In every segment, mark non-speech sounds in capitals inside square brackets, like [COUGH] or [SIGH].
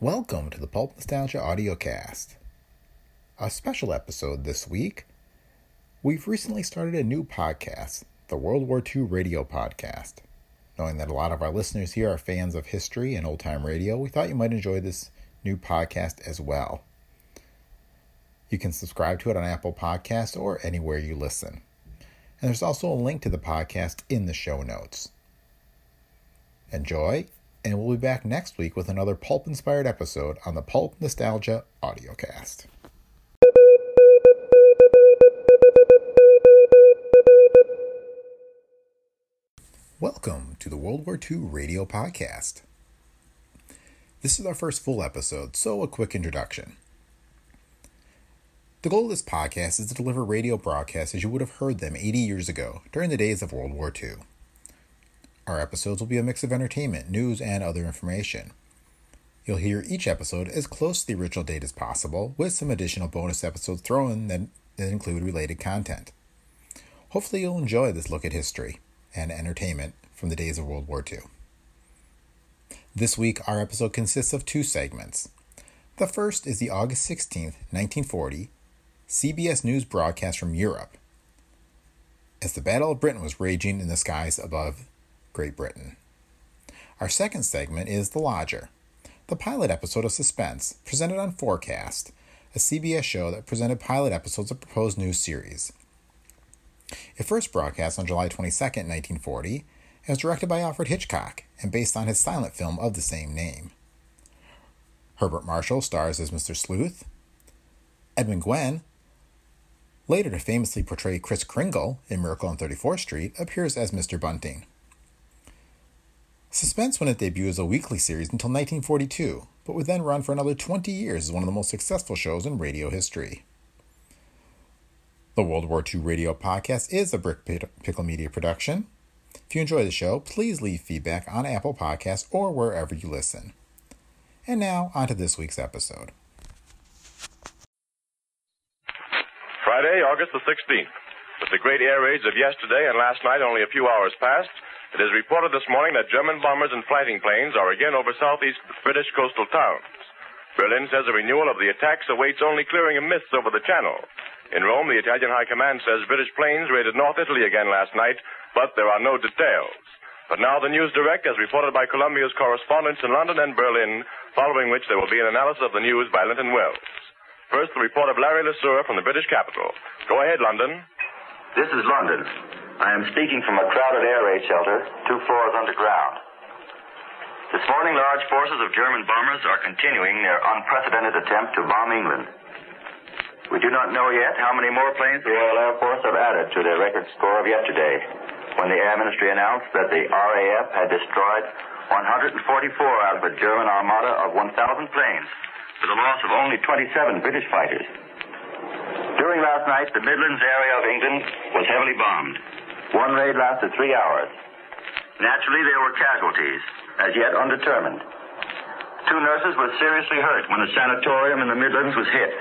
Welcome to the Pulp Nostalgia Audiocast. A special episode this week. We've recently started a new podcast, the World War II Radio Podcast. Knowing that a lot of our listeners here are fans of history and old time radio, we thought you might enjoy this new podcast as well. You can subscribe to it on Apple Podcasts or anywhere you listen. And there's also a link to the podcast in the show notes. Enjoy and we'll be back next week with another pulp inspired episode on the Pulp Nostalgia Audiocast. Welcome to the World War II Radio Podcast. This is our first full episode, so a quick introduction. The goal of this podcast is to deliver radio broadcasts as you would have heard them 80 years ago during the days of World War II. Our episodes will be a mix of entertainment, news, and other information. You'll hear each episode as close to the original date as possible, with some additional bonus episodes thrown in that, that include related content. Hopefully, you'll enjoy this look at history and entertainment from the days of World War II. This week, our episode consists of two segments. The first is the August 16, 1940, CBS News broadcast from Europe. As the Battle of Britain was raging in the skies above Great Britain. Our second segment is The Lodger, the pilot episode of Suspense, presented on Forecast, a CBS show that presented pilot episodes of proposed new series. It first broadcast on July 22, 1940, and was directed by Alfred Hitchcock and based on his silent film of the same name. Herbert Marshall stars as Mr. Sleuth. Edmund Gwenn, later to famously portray Kris Kringle in Miracle on 34th Street, appears as Mr. Bunting. Suspense went it debut as a weekly series until 1942, but would then run for another 20 years as one of the most successful shows in radio history. The World War II Radio Podcast is a Brick Pickle Media production. If you enjoy the show, please leave feedback on Apple Podcasts or wherever you listen. And now, on to this week's episode. Friday, August the 16th. With the great air raids of yesterday and last night only a few hours past, it is reported this morning that German bombers and fighting planes are again over southeast British coastal towns. Berlin says a renewal of the attacks awaits only clearing of mists over the channel. In Rome, the Italian High Command says British planes raided North Italy again last night, but there are no details. But now the news direct, as reported by Columbia's correspondents in London and Berlin, following which there will be an analysis of the news by Linton Wells. First, the report of Larry LeSueur from the British capital. Go ahead, London. This is London. I am speaking from a crowded air raid shelter, two floors underground. This morning, large forces of German bombers are continuing their unprecedented attempt to bomb England. We do not know yet how many more planes the Royal Air Force have added to their record score of yesterday, when the Air Ministry announced that the RAF had destroyed 144 out of a German armada of 1,000 planes, with a loss of only 27 British fighters. During last night, the Midlands area of England was heavily bombed. One raid lasted three hours. Naturally, there were casualties, as yet undetermined. Two nurses were seriously hurt when the sanatorium in the Midlands was hit,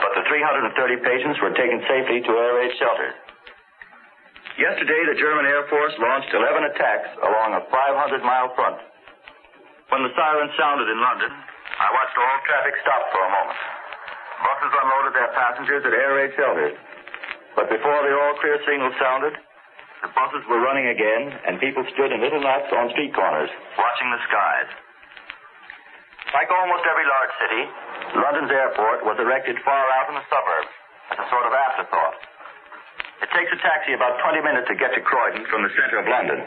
but the 330 patients were taken safely to air raid shelters. Yesterday, the German Air Force launched 11 attacks along a 500-mile front. When the siren sounded in London, I watched all traffic stop for a moment. Buses unloaded their passengers at air raid shelters. But before the all clear signal sounded, the buses were running again, and people stood in little knots on street corners, watching the skies. Like almost every large city, London's airport was erected far out in the suburbs as a sort of afterthought. It takes a taxi about 20 minutes to get to Croydon from the center of London.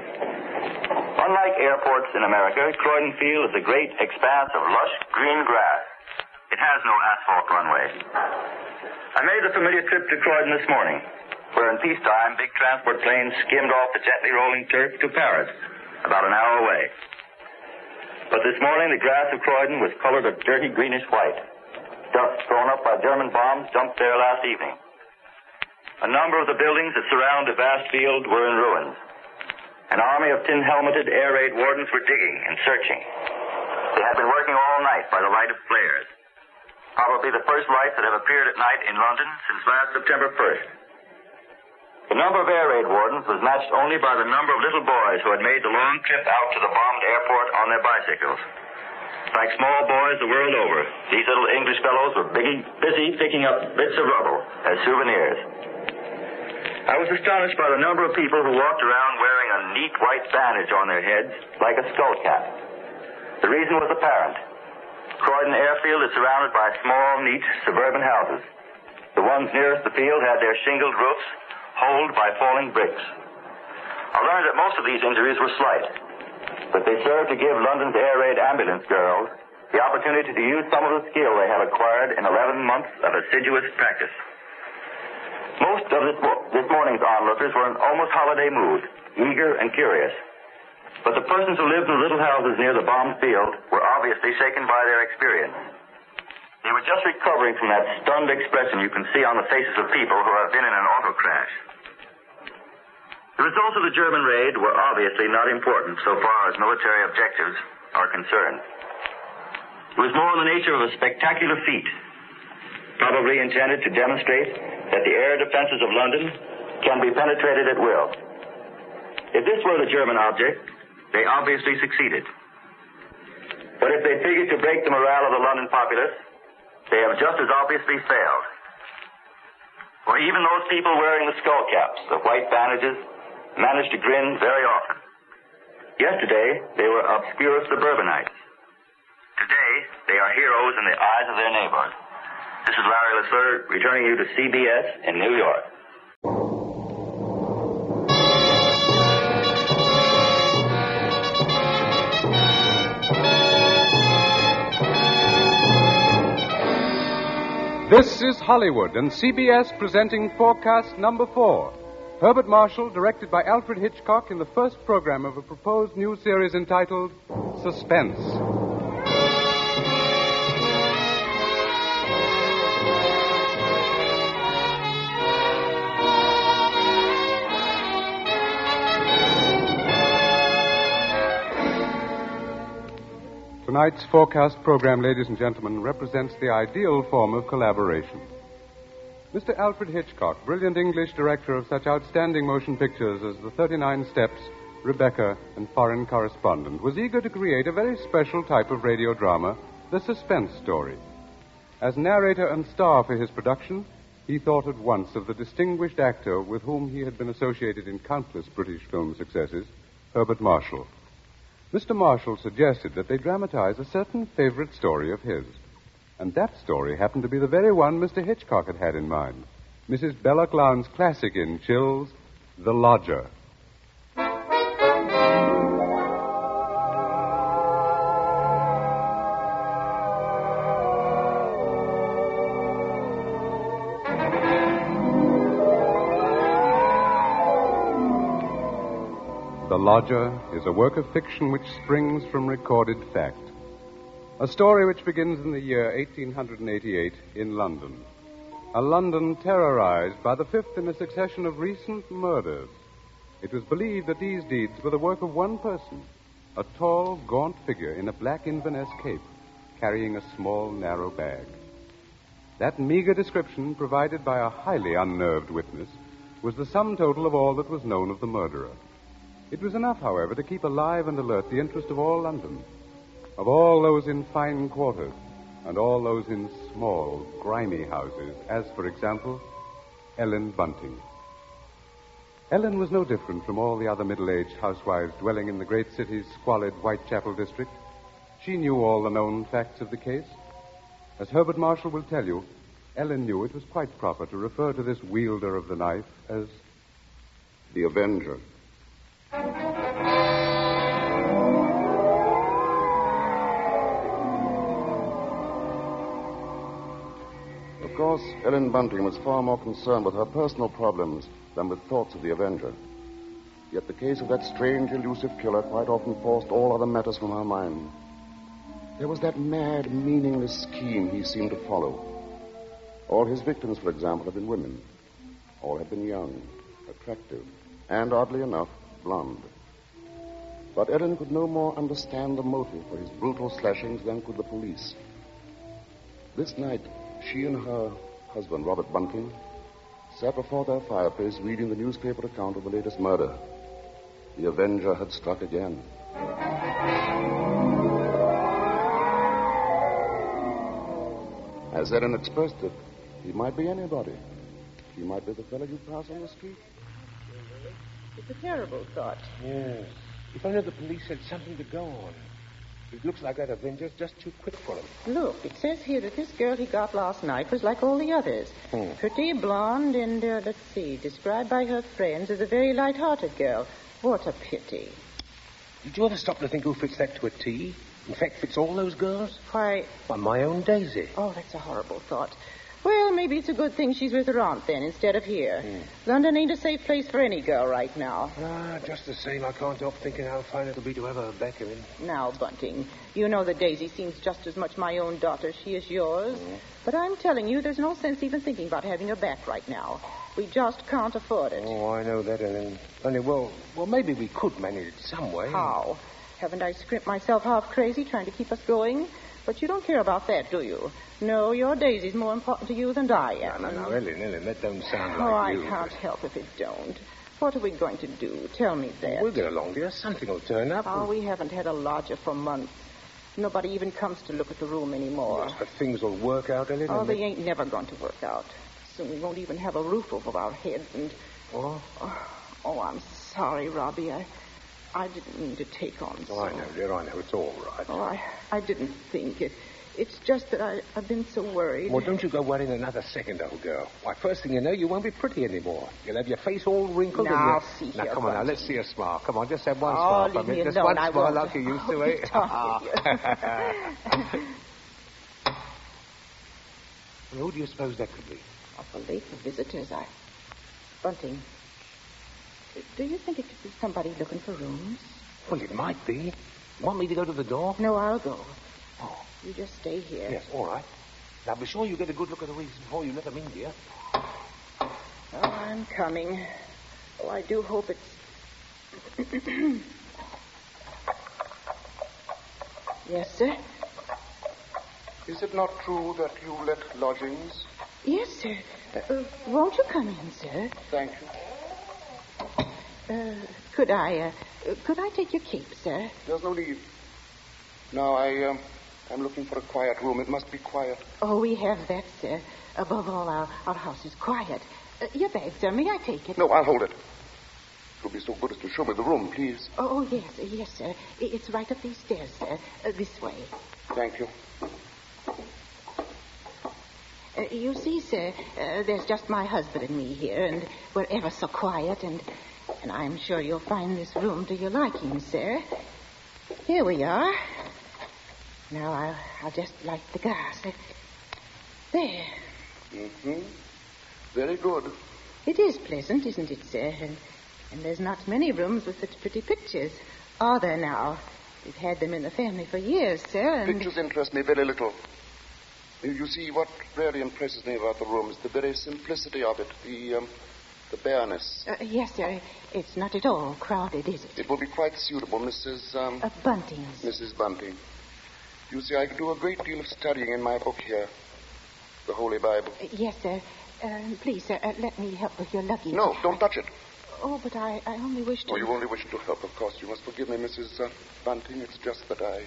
Unlike airports in America, Croydon Field is a great expanse of lush green grass. It has no asphalt runway. I made the familiar trip to Croydon this morning where in peacetime big transport planes skimmed off the gently rolling turf to Paris, about an hour away. But this morning the grass of Croydon was colored a dirty greenish white. Dust thrown up by German bombs dumped there last evening. A number of the buildings that surround the vast field were in ruins. An army of tin-helmeted air raid wardens were digging and searching. They had been working all night by the light of flares. Probably the first lights that have appeared at night in London since last September 1st. The number of air raid wardens was matched only by the number of little boys who had made the long trip out to the bombed airport on their bicycles. like small boys the world over. These little English fellows were busy, picking up bits of rubble as souvenirs. I was astonished by the number of people who walked around wearing a neat white bandage on their heads, like a skull cap. The reason was apparent. Croydon Airfield is surrounded by small, neat suburban houses. The ones nearest the field had their shingled roofs holed by falling bricks. I learned that most of these injuries were slight, but they served to give London's air raid ambulance girls the opportunity to use some of the skill they had acquired in 11 months of assiduous practice. Most of this, this morning's onlookers were in almost holiday mood, eager and curious. But the persons who lived in the little houses near the bombed field were obviously shaken by their experience. They were just recovering from that stunned expression you can see on the faces of people who have been in an auto crash. The results of the German raid were obviously not important so far as military objectives are concerned. It was more in the nature of a spectacular feat, probably intended to demonstrate that the air defenses of London can be penetrated at will. If this were the German object, they obviously succeeded. But if they figured to break the morale of the London populace, they have just as obviously failed. For even those people wearing the skull caps, the white bandages, managed to grin very often. Yesterday, they were obscure suburbanites. Today, they are heroes in the eyes of their neighbors. This is Larry LeSueur returning you to CBS in New York. This is Hollywood and CBS presenting forecast number four. Herbert Marshall, directed by Alfred Hitchcock in the first program of a proposed new series entitled Suspense. Tonight's forecast program, ladies and gentlemen, represents the ideal form of collaboration. Mr. Alfred Hitchcock, brilliant English director of such outstanding motion pictures as The 39 Steps, Rebecca, and Foreign Correspondent, was eager to create a very special type of radio drama, the suspense story. As narrator and star for his production, he thought at once of the distinguished actor with whom he had been associated in countless British film successes, Herbert Marshall. Mr. Marshall suggested that they dramatize a certain favorite story of his. And that story happened to be the very one Mr. Hitchcock had had in mind. Mrs. Belloc Lowndes' classic in Chills, The Lodger. The Lodger is a work of fiction which springs from recorded fact. A story which begins in the year 1888 in London. A London terrorized by the fifth in a succession of recent murders. It was believed that these deeds were the work of one person, a tall, gaunt figure in a black Inverness cape, carrying a small, narrow bag. That meager description, provided by a highly unnerved witness, was the sum total of all that was known of the murderer. It was enough, however, to keep alive and alert the interest of all London, of all those in fine quarters, and all those in small, grimy houses, as, for example, Ellen Bunting. Ellen was no different from all the other middle aged housewives dwelling in the great city's squalid Whitechapel district. She knew all the known facts of the case. As Herbert Marshall will tell you, Ellen knew it was quite proper to refer to this wielder of the knife as the Avenger. Of course, Ellen Bunting was far more concerned with her personal problems than with thoughts of the Avenger. Yet the case of that strange, elusive killer quite often forced all other matters from her mind. There was that mad, meaningless scheme he seemed to follow. All his victims, for example, had been women. All had been young, attractive, and, oddly enough, blonde. But Ellen could no more understand the motive for his brutal slashings than could the police. This night, she and her husband, Robert Bunting, sat before their fireplace reading the newspaper account of the latest murder. The Avenger had struck again. As Ellen expressed it, he might be anybody. He might be the fellow you pass on the street. It's a terrible thought. Yes. If only the police had something to go on. It looks like that Avenger's just too quick for him. Look, it says here that this girl he got last night was like all the others. Hmm. Pretty, blonde, and, uh, let's see, described by her friends as a very light-hearted girl. What a pity. Did you ever stop to think who fits that to a T? In fact, fits all those girls? Why, Why, my own Daisy. oh, that's a horrible thought. Well, maybe it's a good thing she's with her aunt then, instead of here. London ain't a safe place for any girl right now. Ah, just the same, I can't help thinking how fine it'll be to have her back in. Now, Bunting, you know that Daisy seems just as much my own daughter as she is yours. But I'm telling you, there's no sense even thinking about having her back right now. We just can't afford it. Oh, I know that, Ellen. Only, well, well, maybe we could manage it some way. How? Haven't I scrimped myself half crazy trying to keep us going? But you don't care about that, do you? No, your Daisy's more important to you than I am. No, no, Ellen, Ellen, that don't sound like oh, like I you. can't help if it don't. What are we going to do? Tell me that. We'll get along, dear. Something will turn up. Oh, we haven't had a lodger for months. Nobody even comes to look at the room anymore. Yes, but things will work out, Ellen. Oh, they ain't never going to work out. Soon we won't even have a roof over our heads, and Oh, oh, oh I'm sorry, Robbie. I, I didn't mean to take on so. oh, I know, dear. I know. It's all right. Oh, I, I didn't think it. It's just that I, I've been so worried. Well, don't you go worrying another second, old girl. Why, first thing you know, you won't be pretty anymore. You'll have your face all wrinkled. Now, and see now, here, come on, now, let's see a smile. Come on, just have one Oh, smile for me. Just alone, one I smile won't. like you used to, [LAUGHS] eh? Well, [LAUGHS] who do you suppose that could be? Late for visitors. I. Bunting. Do you think it could be somebody looking for rooms? Well, it might be. Want me to go to the door? No, I'll go. Oh, You just stay here. yes, all right. Now, be sure you get a good look at the rooms before you let them in, dear. Oh, I'm coming. Oh, I do hope it's. [CLEARS THROAT] yes, sir. Is it not true that you let lodgings? Yes, sir. Uh, uh, won't you come in, sir? Thank you. Uh, could I, uh, could I take your cape, sir? There's no need. Now, I, um, I'm looking for a quiet room. It must be quiet. Oh, we have that, sir. Above all, our, our house is quiet. Uh, your bag, sir. May I take it? No, I'll hold it. You'll be so good as to show me the room, please. Oh, oh, yes, uh, yes, sir. It's right up these stairs, sir. Uh, this way. Thank you. Uh, you see, sir, uh, there's just my husband and me here, and we're ever so quiet, and and I'm sure you'll find this room to your liking, sir. Here we are. Now I'll, I'll just light the gas. There. Mm-hmm. Very good. It is pleasant, isn't it, sir? And, and there's not many rooms with such pretty pictures. Are there now? We've had them in the family for years, sir, and... Pictures interest me very little. You- You see, what really impresses me about the room is the very simplicity of it, the, um, the bareness. Uh, yes, sir. It's not at all crowded, is it? It will be quite suitable, Mrs. Um, Uh, Buntings. Mrs. Bunting. You see, I do a great deal of studying in my book here, the Holy Bible. Uh, yes, sir. Um, please, sir, uh, let me help with your luggage. No, don't touch it. Oh, but I, I only wish to... Oh, you only wish to help, of course. You must forgive me, Mrs. Uh, Bunting. It's just that I.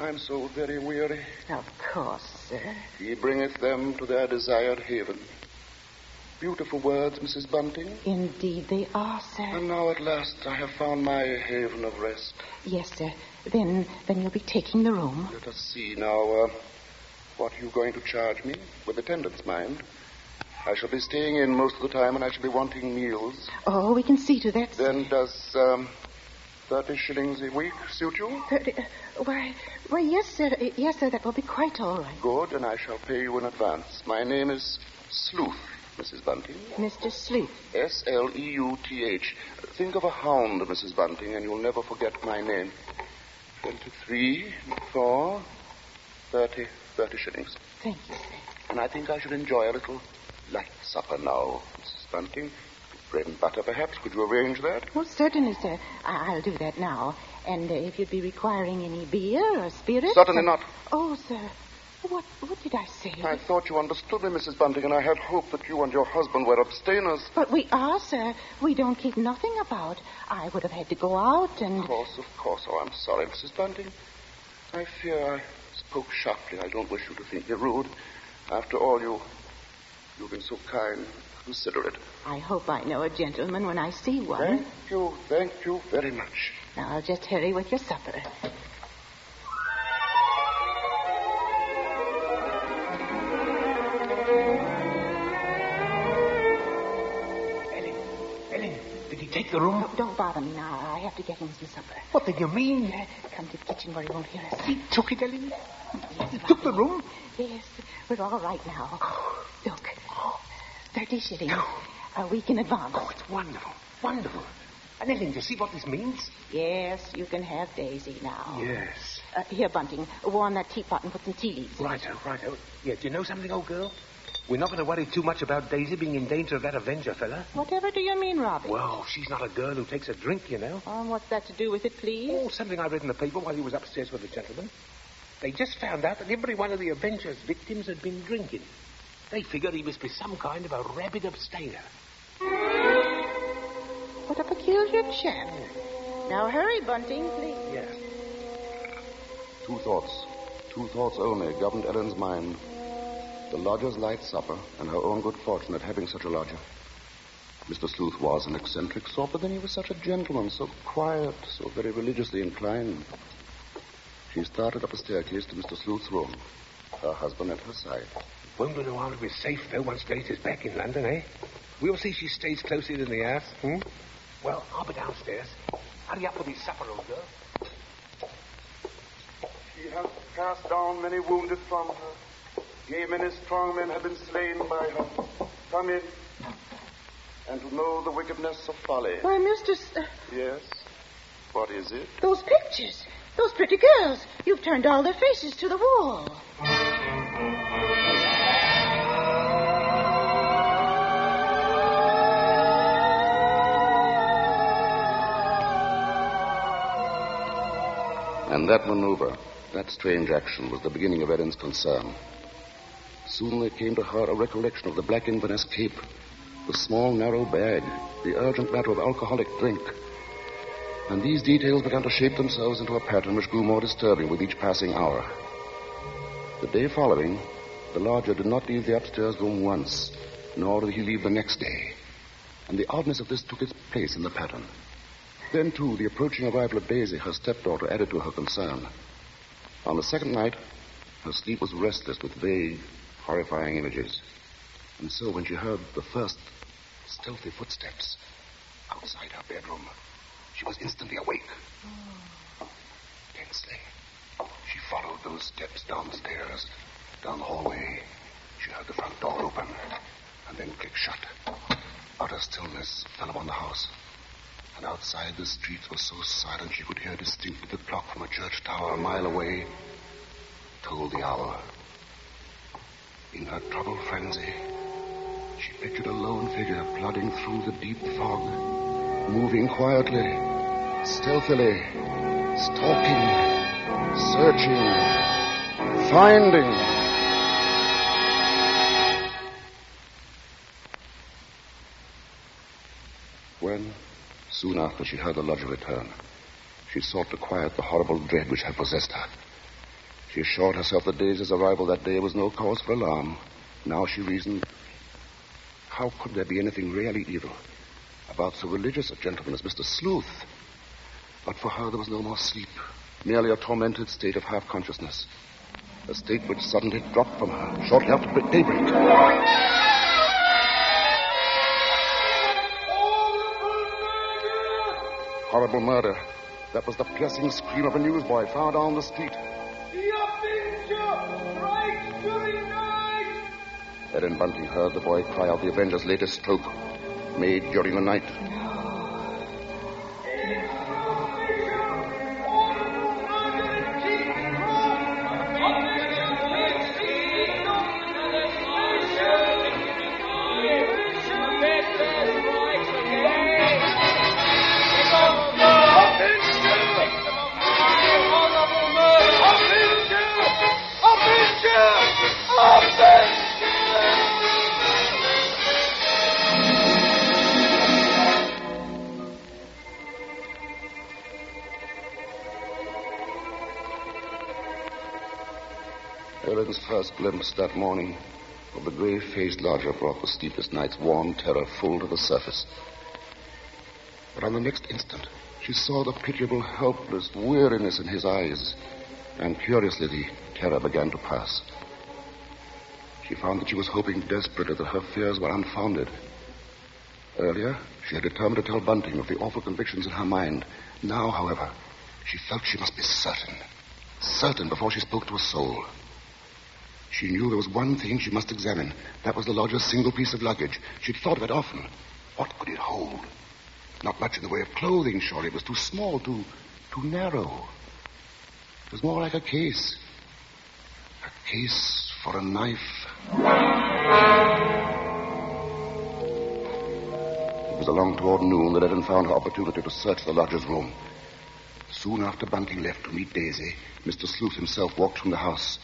I'm so very weary. Of course, sir. He bringeth them to their desired haven. Beautiful words, Mrs. Bunting. Indeed they are, sir. And now at last I have found my haven of rest. Yes, sir. Then, then you'll be taking the room. Let us see now. Uh, what are you going to charge me? With attendance, mind. I shall be staying in most of the time, and I shall be wanting meals. Oh, we can see to that. sir. Then does um, thirty shillings a week suit you? Thirty- uh, why, why, yes, sir. Uh, Yes, sir. That will be quite all right. Good, and I shall pay you in advance. My name is Sleuth, Mrs. Bunting. Mr. Sleuth. S L E U T H. Think of a hound, Mrs. Bunting, and you'll never forget my name. Twenty-three, four, thirty, thirty shillings. Thank you, sir. And I think I should enjoy a little light supper now, Mrs. Bunting. Bread and butter, perhaps. Could you arrange that? Oh, certainly, sir. I- I'll do that now. And uh, if you'd be requiring any beer or spirits... Certainly uh, not. Oh, sir. What, what did I say? I thought you understood me, Mrs. Bunting, and I had hoped that you and your husband were abstainers. But we are, sir. We don't keep nothing about. I would have had to go out and... Of course, of course. Oh, I'm sorry, Mrs. Bunting. I fear I spoke sharply. I don't wish you to think me rude. After all, you, you've been so kind, considerate. I hope I know a gentleman when I see one. Thank you, thank you very much. Now, I'll just hurry with your supper. The room? Oh, don't bother me now. I have to get him some supper. What do you mean? Come to the kitchen where he won't hear us. He took it, Ellen? Yes, He took the room? Yes, we're all right now. Look, 30 shillings. A week in advance. Oh, it's wonderful, wonderful. And Ellen, do you see what this means? Yes, you can have Daisy now. Yes. Uh, here, Bunting, warm that teapot and put some tea leaves. Righto, righto. Yeah, do you know something, old girl? We're not going to worry too much about Daisy being in danger of that Avenger fella. Whatever do you mean, Robbie? Well, she's not a girl who takes a drink, you know. Um, what's that to do with it, please? Oh, something I read in the paper while you was upstairs with the gentleman. They just found out that every one of the Avenger's victims had been drinking. They figured he must be some kind of a rabid abstainer. What a peculiar chap. Now hurry, Bunting, please. Yes. Two thoughts, two thoughts only governed Ellen's mind. The lodger's light supper and her own good fortune at having such a lodger. Mr. Sleuth was an eccentric sort, but then he was such a gentleman, so quiet, so very religiously inclined. She started up a staircase to Mr. Sleuth's room, her husband at her side. Won't we know how to be safe, though, once Daisy's back in London, eh? We'll see she stays closer than the house, hmm? Well, I'll be downstairs. Hurry up with his supper, old girl. She has cast down many wounded from her. Yea, many strong men have been slain by her. Come in. And to know the wickedness of folly. Why, Mr. S- Yes. What is it? those pictures. Those pretty girls. You've turned all their faces to the wall. And that maneuver, that strange action, was the beginning of Ellen's concern. Soon there came to her a recollection of the black Inverness cape, the small, narrow bag, the urgent matter of alcoholic drink. And these details began to shape themselves into a pattern which grew more disturbing with each passing hour. The day following, the lodger did not leave the upstairs room once, nor did he leave the next day. And the oddness of this took its place in the pattern. Then, too, the approaching arrival of Daisy, her stepdaughter, added to her concern. On the second night, her sleep was restless with vague, horrifying images. And so, when she heard the first stealthy footsteps outside her bedroom, she was instantly awake. Tensely, she followed those steps downstairs, down the hallway. She heard the front door open, and then click shut. Utter stillness fell upon the house. And outside the streets were so silent she could hear distinctly the clock from a church tower a mile away toll the hour. In her troubled frenzy, she pictured a lone figure plodding through the deep fog, moving quietly, stealthily, stalking, searching, finding. When, soon after she heard the lodger return, she sought to quiet the horrible dread which had possessed her. She assured herself that Daisy's arrival that day was no cause for alarm. Now she reasoned, how could there be anything really evil about so religious a gentleman as Mr. Sleuth? But for her there was no more sleep, merely a tormented state of half consciousness. A state which suddenly dropped from her shortly after daybreak. Horrible murder. That was the piercing scream of a newsboy far down the street. Ellen Bunting heard the boy. Cry out the Avenger's latest stroke, made during the night. Ellen's first glimpse that morning of the gray-faced lodger brought the sleepless night's warm terror full to the surface. But on the next instant, she saw the pitiable, helpless weariness in his eyes, and curiously the terror began to pass. She found that she was hoping desperately that her fears were unfounded. Earlier, she had determined to tell Bunting of the awful convictions in her mind. Now, however, she felt she must be certain. Certain before she spoke to a soul. She knew there was one thing she must examine. That was the lodger's single piece of luggage. She'd thought of it often. What could it hold? Not much in the way of clothing, surely. It was too small, too, too narrow. It was more like a case. A case for a knife. It was along toward noon that Ellen found her opportunity to search the lodger's room. Soon after Bunting left to meet Daisy, Mr. Sleuth himself walked from the house.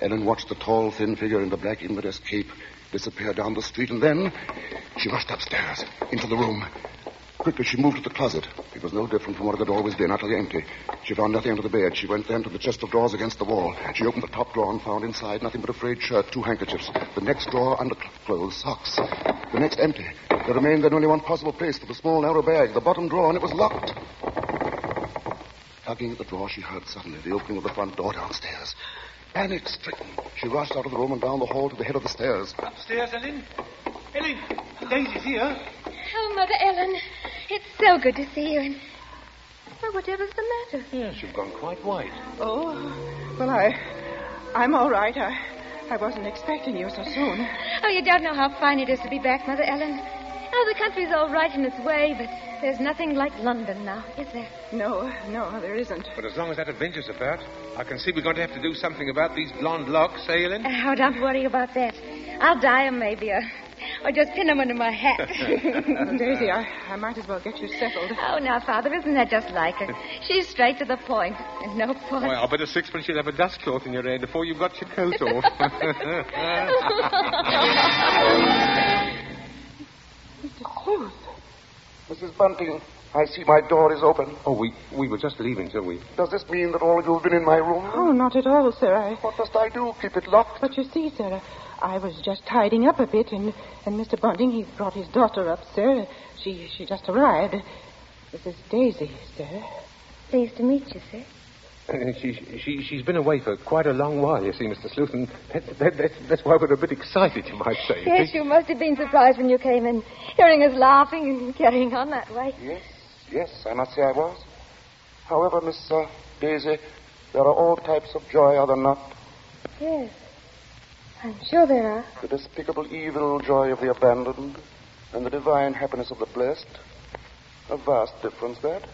Ellen watched the tall, thin figure in the black Inverness cape disappear down the street, and then she rushed upstairs, into the room. Quickly, she moved to the closet. It was no different from what it had always been, utterly empty. She found nothing under the bed. She went then to the chest of drawers against the wall. She opened the top drawer and found inside nothing but a frayed shirt, two handkerchiefs. The next drawer, underclothes, socks. The next empty. There remained then only one possible place for the small, narrow bag, the bottom drawer, and it was locked. Tugging at the drawer, she heard suddenly the opening of the front door downstairs. Panic stricken, she rushed out of the room and down the hall to the head of the stairs. Upstairs, Ellen. Ellen, Daisy's here. Oh, Mother Ellen, it's so good to see you. And well, whatever's the matter? Yes, you've gone quite white. Oh, well, I, I'm all right. I, I wasn't expecting you so soon. Oh, you don't know how fine it is to be back, Mother Ellen. Oh, the country's all right in its way, but there's nothing like London now, is there? No, no, there isn't. But as long as that Avenger's about, I can see we're going to have to do something about these blonde locks, eh, Ellen? Oh, don't worry about that. I'll dye 'em maybe, or, or just pin 'em under my hat. [LAUGHS] Daisy, I, I might as well get you settled. oh, now, Father, isn't that just like her? She's straight to the point, and no point. Why, I'll bet a sixpence you'll have a dust cloth in your head before you've got your coat off. [LAUGHS] [LAUGHS] Mr. Sleuth. Mrs. Bunting, I see my door is open. oh, we, we were just leaving, till we? Does this mean that all of you have been in my room? Oh, not at all, sir. I, What must I do? Keep it locked? but you see, sir, I was just tidying up a bit, and, and Mr. Bunting, he's brought his daughter up, sir. She, she just arrived. This is Daisy, sir. Pleased to meet you, sir. Uh, she, she, she's been away for quite a long while, you see, Mr. Sleuth, and that, that, that's, that's why we're a bit excited, you might say. Yes, you must have been surprised when you came in, hearing us laughing and carrying on that way. Yes, yes, I must say I was. However, Miss uh, Daisy, there are all types of joy, are there not? Yes. I'm sure there are. The despicable evil joy of the abandoned and the divine happiness of the blessed. A vast difference, that.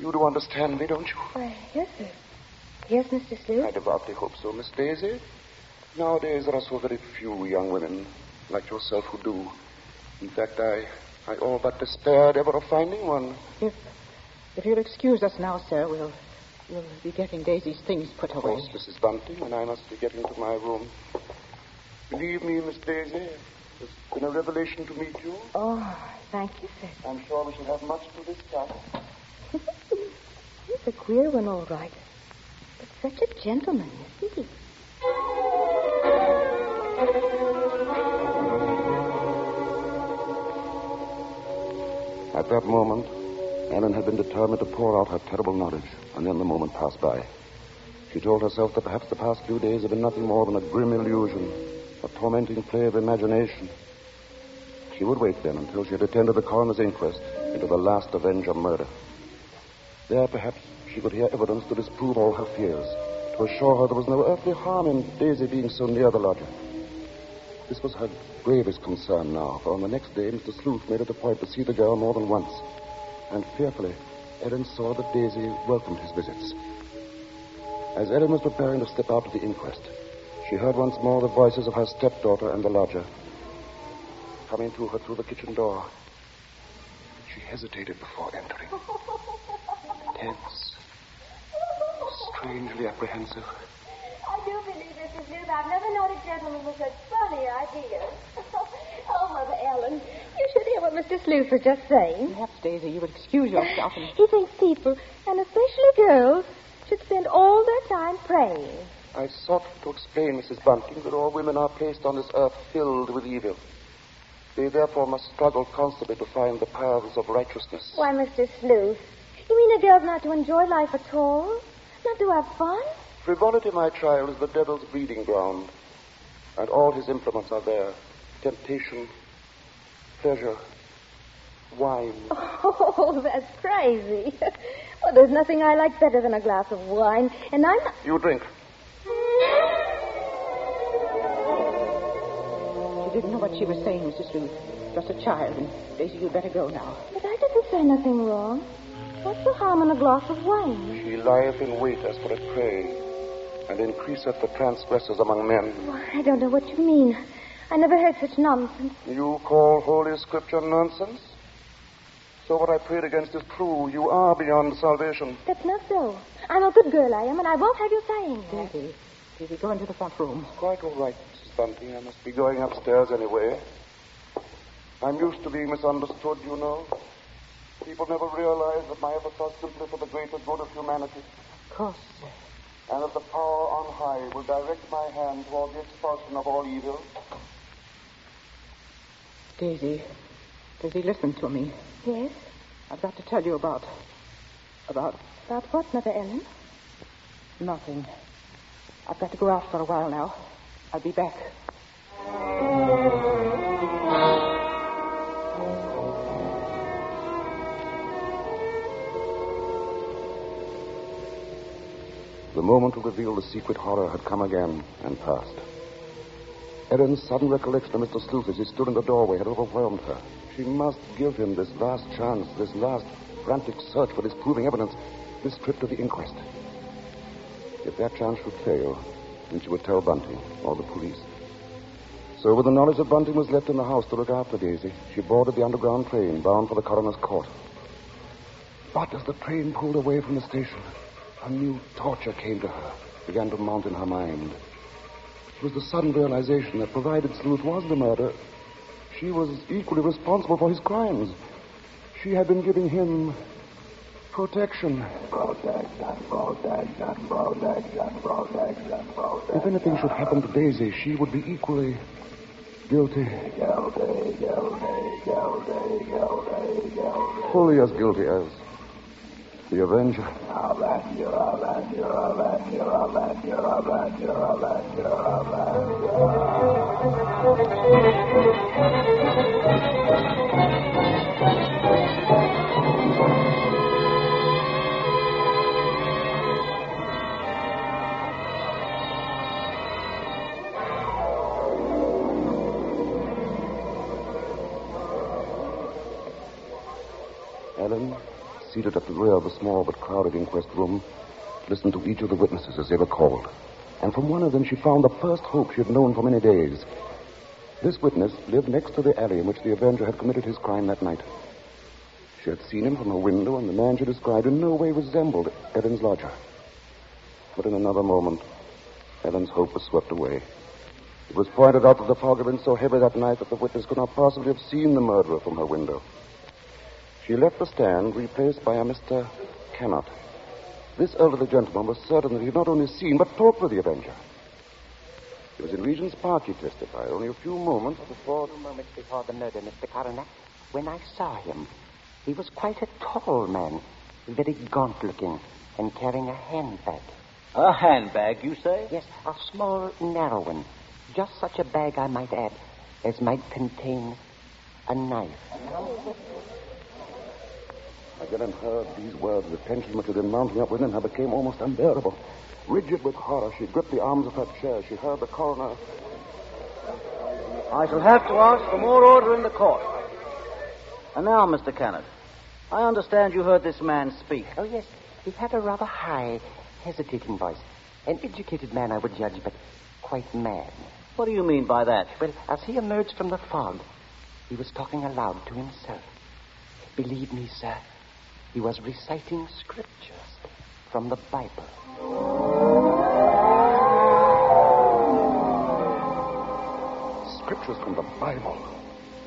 You do understand me, don't you? Why, yes, sir. Yes, Mr. I devoutly hope so, Miss Daisy. Nowadays, there are so very few young women like yourself who do. In fact, I, I all but despaired ever of finding one. If, if you'll excuse us now, sir, we'll, we'll be getting Daisy's things put away. Of course, Mrs. Bunting, and I must be getting to my room. Believe me, Miss Daisy, it's been a revelation to meet you. Oh, thank you, sir. I'm sure we shall have much to discuss. He's a queer one, all right. But such a gentleman, isn't he? At that moment, Ellen had been determined to pour out her terrible knowledge, and then the moment passed by. She told herself that perhaps the past few days had been nothing more than a grim illusion, a tormenting play of imagination. She would wait then until she had attended the coroner's inquest into the last Avenger murder. There, perhaps, she could hear evidence to disprove all her fears, to assure her there was no earthly harm in Daisy being so near the lodger. This was her gravest concern now, for on the next day, Mr. Sleuth made it a point to see the girl more than once. And fearfully, Ellen saw that Daisy welcomed his visits. As Ellen was preparing to step out to the inquest, she heard once more the voices of her stepdaughter and the lodger coming to her through the kitchen door. She hesitated before entering. [LAUGHS] Tense, strangely apprehensive. I do believe, Mrs. Sleuth, I've never known a gentleman with such funny ideas. [LAUGHS] oh, Mother Ellen, you should hear what Mr. Sleuth was just saying. Perhaps, Daisy, you would excuse yourself and... He thinks people, and especially girls, should spend all their time praying. I sought to explain, Mrs. Bunting, that all women are placed on this earth filled with evil. They therefore must struggle constantly to find the paths of righteousness. Why, Mr. Sleuth, you mean a girl's not to enjoy life at all? Not to have fun? Frivolity, my child, is the devil's breeding ground, and all his implements are there temptation, pleasure, wine. [LAUGHS] Oh, that's crazy. [LAUGHS] well, there's nothing I like better than a glass of wine, and I'm not... You drink. She didn't know what she was saying, Mr. Sleuth. Just a child, and Daisy, you'd better go now. But I didn't say nothing wrong. What's the harm in a glass of wine? She lieth in wait as for a prey, and increaseth the transgressors among men. Why, I don't know what you mean. I never heard such nonsense. You call Holy Scripture nonsense? So what I prayed against is true. You are beyond salvation. That's not so. I'm a good girl, I am, and I won't have you saying that. Daisy, Daisy, go into the front room. Quite all right, Mrs. Bunting. I must be going upstairs anyway. I'm used to being misunderstood, you know. People never realize that my efforts are simply for the greater good of humanity, Of course, sir. and that the power on high will direct my hand toward the expulsion of all evil. Daisy, Daisy, listen to me. Yes? I've got to tell you about. about About what, Mother Ellen? nothing. I've got to go out for a while now. I'll be back. The moment to reveal the secret horror had come again and passed. Ellen's sudden recollection of Mr. Sleuth as he stood in the doorway had overwhelmed her. She must give him this last chance, this last frantic search for disproving evidence, this trip to the inquest. If that chance should fail, then she would tell Bunting or the police. So, with the knowledge that Bunting was left in the house to look after Daisy, she boarded the underground train bound for the coroner's court. But as the train pulled away from the station, a new torture came to her, began to mount in her mind. It was the sudden realization that provided Sleuth was the murderer, she was equally responsible for his crimes. She had been giving him protection. Protection, protection, protection, protection, protection. If anything should happen to Daisy, she would be equally guilty. Guilty, guilty, guilty, guilty, guilty. Fully as guilty as the Avenger. Ellen, seated at the rear of the small but crowded inquest room, listened to each of the witnesses as they were called. And from one of them she found the first hope she had known for many days. This witness lived next to the alley in which the Avenger had committed his crime that night. She had seen him from her window, and the man she described in no way resembled Ellen's lodger. But in another moment, Ellen's hope was swept away. It was pointed out that the fog had been so heavy that night that the witness could not possibly have seen the murderer from her window. She left the stand, replaced by a Mr. Kennett. This elderly gentleman was certain that he had not only seen, but talked with the Avenger. It was in Regent's Park, he testified, only a few moments before. few moments before the murder, Mr. Coroner, when I saw him. He was quite a tall man, very gaunt looking, and carrying a handbag. A handbag, you say? Yes, a small, narrow one. Just such a bag, I might add, as might contain a knife. As Ellen heard these words, the tension which had been mounting up within her became almost unbearable. Rigid with horror, she gripped the arms of her chair. She heard the coroner. I shall have to ask for more order in the court. And now, Mr. Kennett, I understand you heard this man speak. Oh, yes, he had a rather high, hesitating voice. An educated man, I would judge, but quite mad. What do you mean by that? Well, as he emerged from the fog, he was talking aloud to himself. Believe me, sir, he was reciting scriptures from the Bible. Scriptures from the Bible.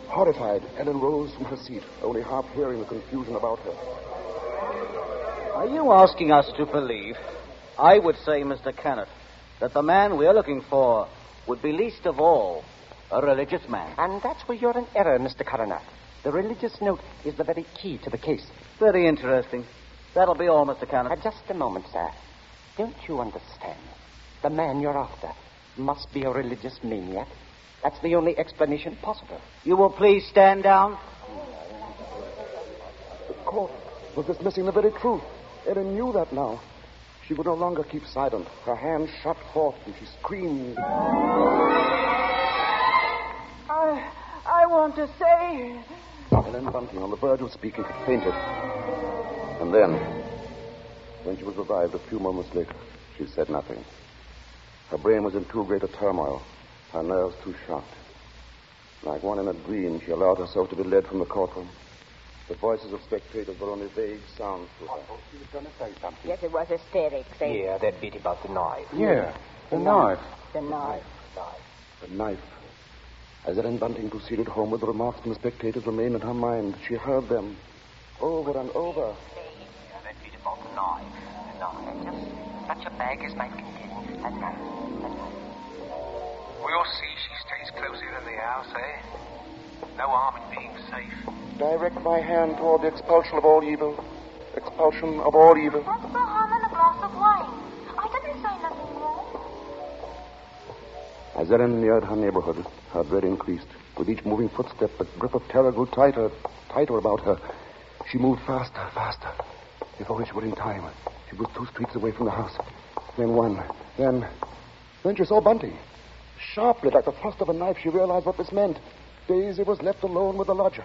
Horrified, Ellen rose from her seat, only half hearing the confusion about her. Are you asking us to believe? I would say, Mr. Kennett, that the man we're looking for would be least of all a religious man. And that's where you're in error, Mr. Coroner. The religious note is the very key to the case. Very interesting. That'll be all, Mr. Cannon. Uh, just a moment, sir. Don't you understand? The man you're after must be a religious maniac. That's the only explanation possible. You will please stand down. The court was dismissing the very truth. Ellen knew that now. She would no longer keep silent. Her hands shot forth and she screamed. I, I want to say. Ellen Bunting, on the verge of speaking, had fainted. And then, when she was revived a few moments later, she said nothing. Her brain was in too great a turmoil, her nerves too shocked. Like one in a dream, she allowed herself to be led from the courtroom. The voices of spectators were only vague sounds to her. Oh, she was going to say something. Yes, it was hysterics. They... Yeah, that bit about the knife. Yeah, the knife. The knife. The knife. As Ellen Bunting proceeded homeward, the remarks from the spectators remained in her mind. She heard them over and over. Yeah, that bit about the knife. The knife. Just such a bag as might contain a knife. A. We'll see she stays closer in the house, eh? No harm in being safe. Direct my hand toward the expulsion of all evil. Expulsion of all evil. What's the harm in a glass of wine? I didn't say nothing wrong. As Ellen neared her neighborhood, her dread increased. With each moving footstep, the grip of terror grew tighter, tighter about her. She moved faster, faster. If only she was in time, she was two streets away from the house. Then one. Then. Then she saw Bunting. Sharply, like the thrust of a knife, she realized what this meant. Daisy was left alone with the lodger.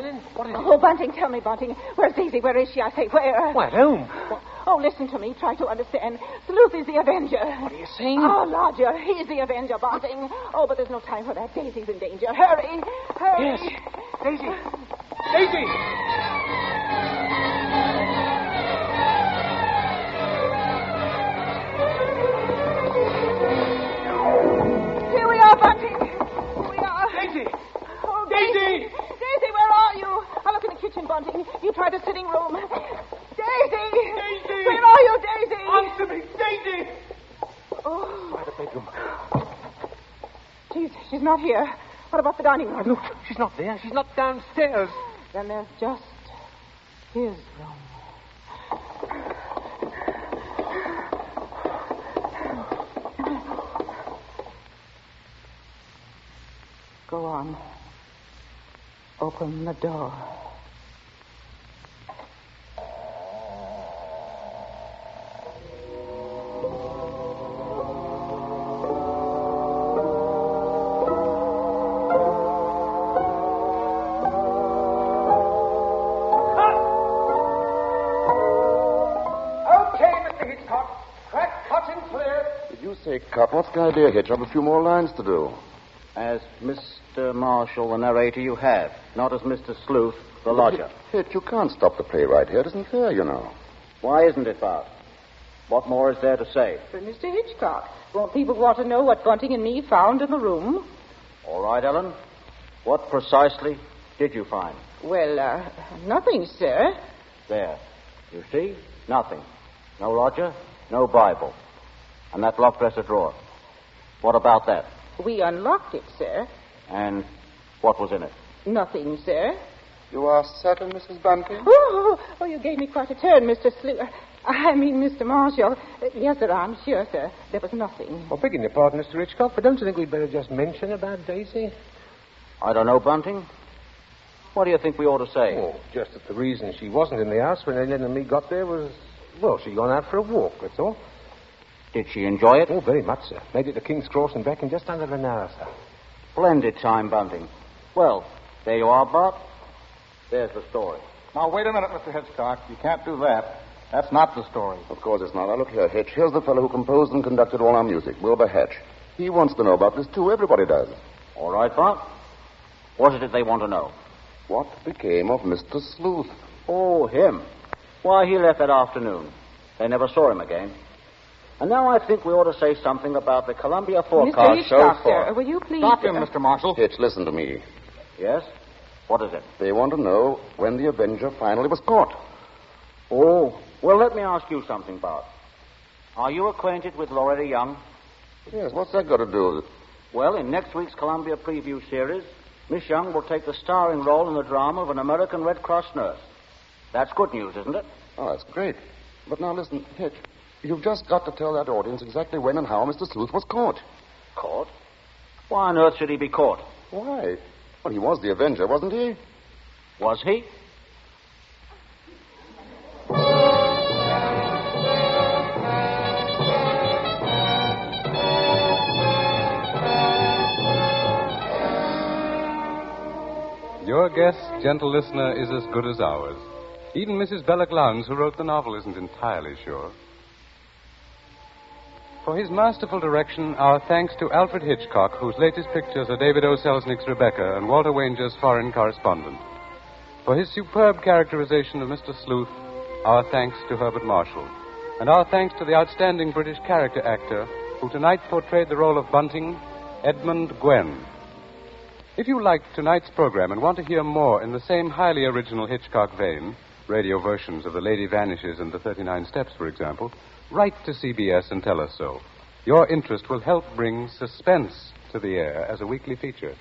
Oh, Bunting, tell me, Bunting. Where's Daisy? Where is she? I say, where? What, home? Oh, listen to me. Try to understand. Sleuth is the Avenger. What are you saying? Oh, Lodger, he's the Avenger, Bunting. Oh, but there's no time for that. Daisy's in danger. Hurry! Hurry! Yes. Daisy! Daisy! Here we are, Bunting. Here we are. Daisy! Oh, Daisy! Daisy, you? I look in the kitchen, Bunting. You try the sitting room. Daisy! Daisy! Where are you, Daisy? Answer me! Daisy! Oh, By the bedroom. jeez, she's not here. What about the dining room? Look, she's not there. She's not downstairs. Then there's just his room. Go on. Open the door. Okay, Mr. Hitchcock. Crack, cut, and clear. Did you say cut? What's the idea, Hitch? I've a few more lines to do. As Mr. Marshall, the narrator, you have, not as Mr. Sleuth, the lodger. Hitch, you can't stop the play right here. It isn't fair, you know. Why isn't it, Bart? What more is there to say? But Mr. Hitchcock, won't people want to know what Bunting and me found in the room? All right, Ellen. What precisely did you find? Well, uh, nothing, sir. There. You see? Nothing. No lodger, no Bible. And that locked dresser drawer. What about that? We unlocked it, sir. And what was in it? Nothing, sir. You are certain, Mrs. Bunting? Oh, oh, you gave me quite a turn, Mr. Sleuth. I mean, Mr. Marshall. Uh, yes, sir, I'm sure, sir. There was nothing. Well, begging your pardon, Mr. Hitchcock, but don't you think we'd better just mention about Daisy? I don't know, Bunting. What do you think we ought to say? Oh, just that the reason she wasn't in the house when Ellen and me got there was, well, she'd gone out for a walk, that's all. Did she enjoy it? Oh, very much, sir. Made it to King's Cross and back in just under an hour, sir. Splendid time, Bunting. Well, there you are, Bart. There's the story. Now, wait a minute, Mr. Hitchcock. You can't do that. That's not the story. Of course it's not. Now, look here, Hitch. Here's the fellow who composed and conducted all our music, Wilbur Hatch. He wants to know about this, too. Everybody does. All right, Bart. What is it they want to know? What became of Mr. Sleuth? Oh, him. Why, he left that afternoon. They never saw him again. And now I think we ought to say something about the Columbia Mr. forecast so Hitchcock, far. sir, will you please... Stop him, uh, Mr. Marshall. Hitch, listen to me. Yes? What is it? They want to know when the Avenger finally was caught. Oh, well, let me ask you something, Bart. Are you acquainted with Loretta Young? Yes, what's that got to do with it? Well, in next week's Columbia Preview series, Miss Young will take the starring role in the drama of an American Red Cross nurse. That's good news, isn't it? Oh, that's great. But now listen, Hitch, you've just got to tell that audience exactly when and how Mr. Sleuth was caught. Caught? Why on earth should he be caught? Why? Well, he was the Avenger, wasn't he? Was he? Your guess, gentle listener, is as good as ours. Even Mrs. Belloc Lowndes, who wrote the novel, isn't entirely sure. For his masterful direction, our thanks to Alfred Hitchcock, whose latest pictures are David O. Selznick's Rebecca and Walter Wanger's Foreign Correspondent. For his superb characterization of Mr. Sleuth, our thanks to Herbert Marshall. And our thanks to the outstanding British character actor who tonight portrayed the role of Bunting, Edmund Gwenn. If you liked tonight's program and want to hear more in the same highly original Hitchcock vein, radio versions of The Lady Vanishes and The 39 Steps, for example, write to CBS and tell us so. Your interest will help bring suspense to the air as a weekly feature.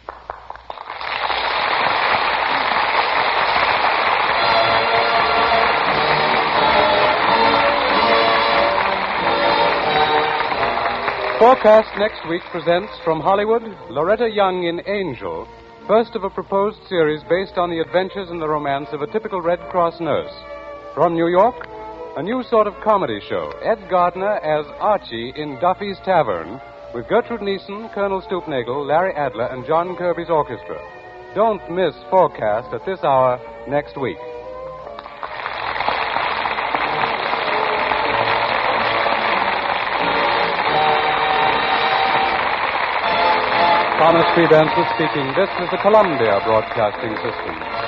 Forecast next week presents from Hollywood Loretta Young in Angel, first of a proposed series based on the adventures and the romance of a typical Red Cross nurse. From New York, a new sort of comedy show. Ed Gardner as Archie in Duffy's Tavern, with Gertrude Niesen, Colonel Stoopnagle, Larry Adler, and John Kirby's orchestra. Don't miss Forecast at this hour next week. Thomas P. Benson speaking. This is the Columbia Broadcasting System.